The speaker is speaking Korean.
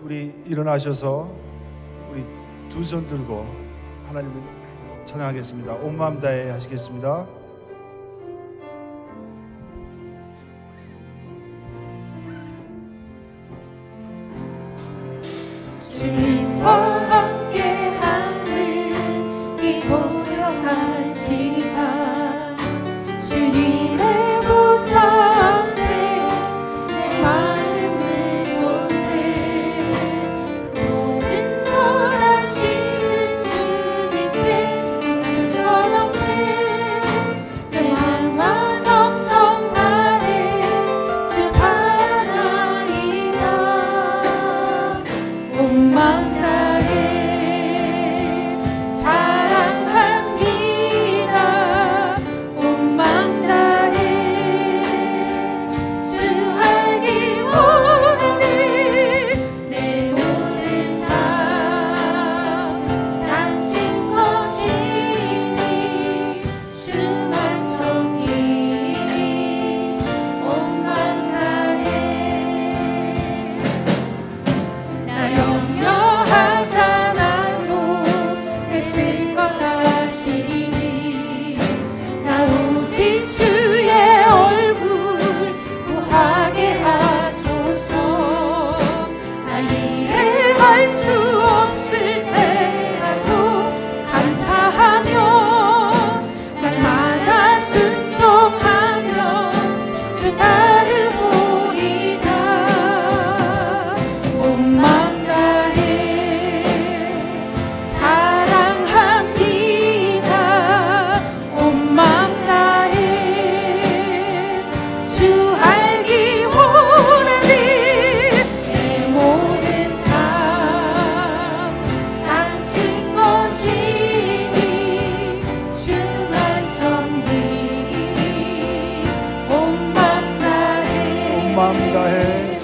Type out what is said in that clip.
우리 일어나셔서 우리 두 손 들고 하나님을 찬양하겠습니다. 온 마음 다해 하시겠습니다. 주님과 함께하는 이 고요하신 now. manda här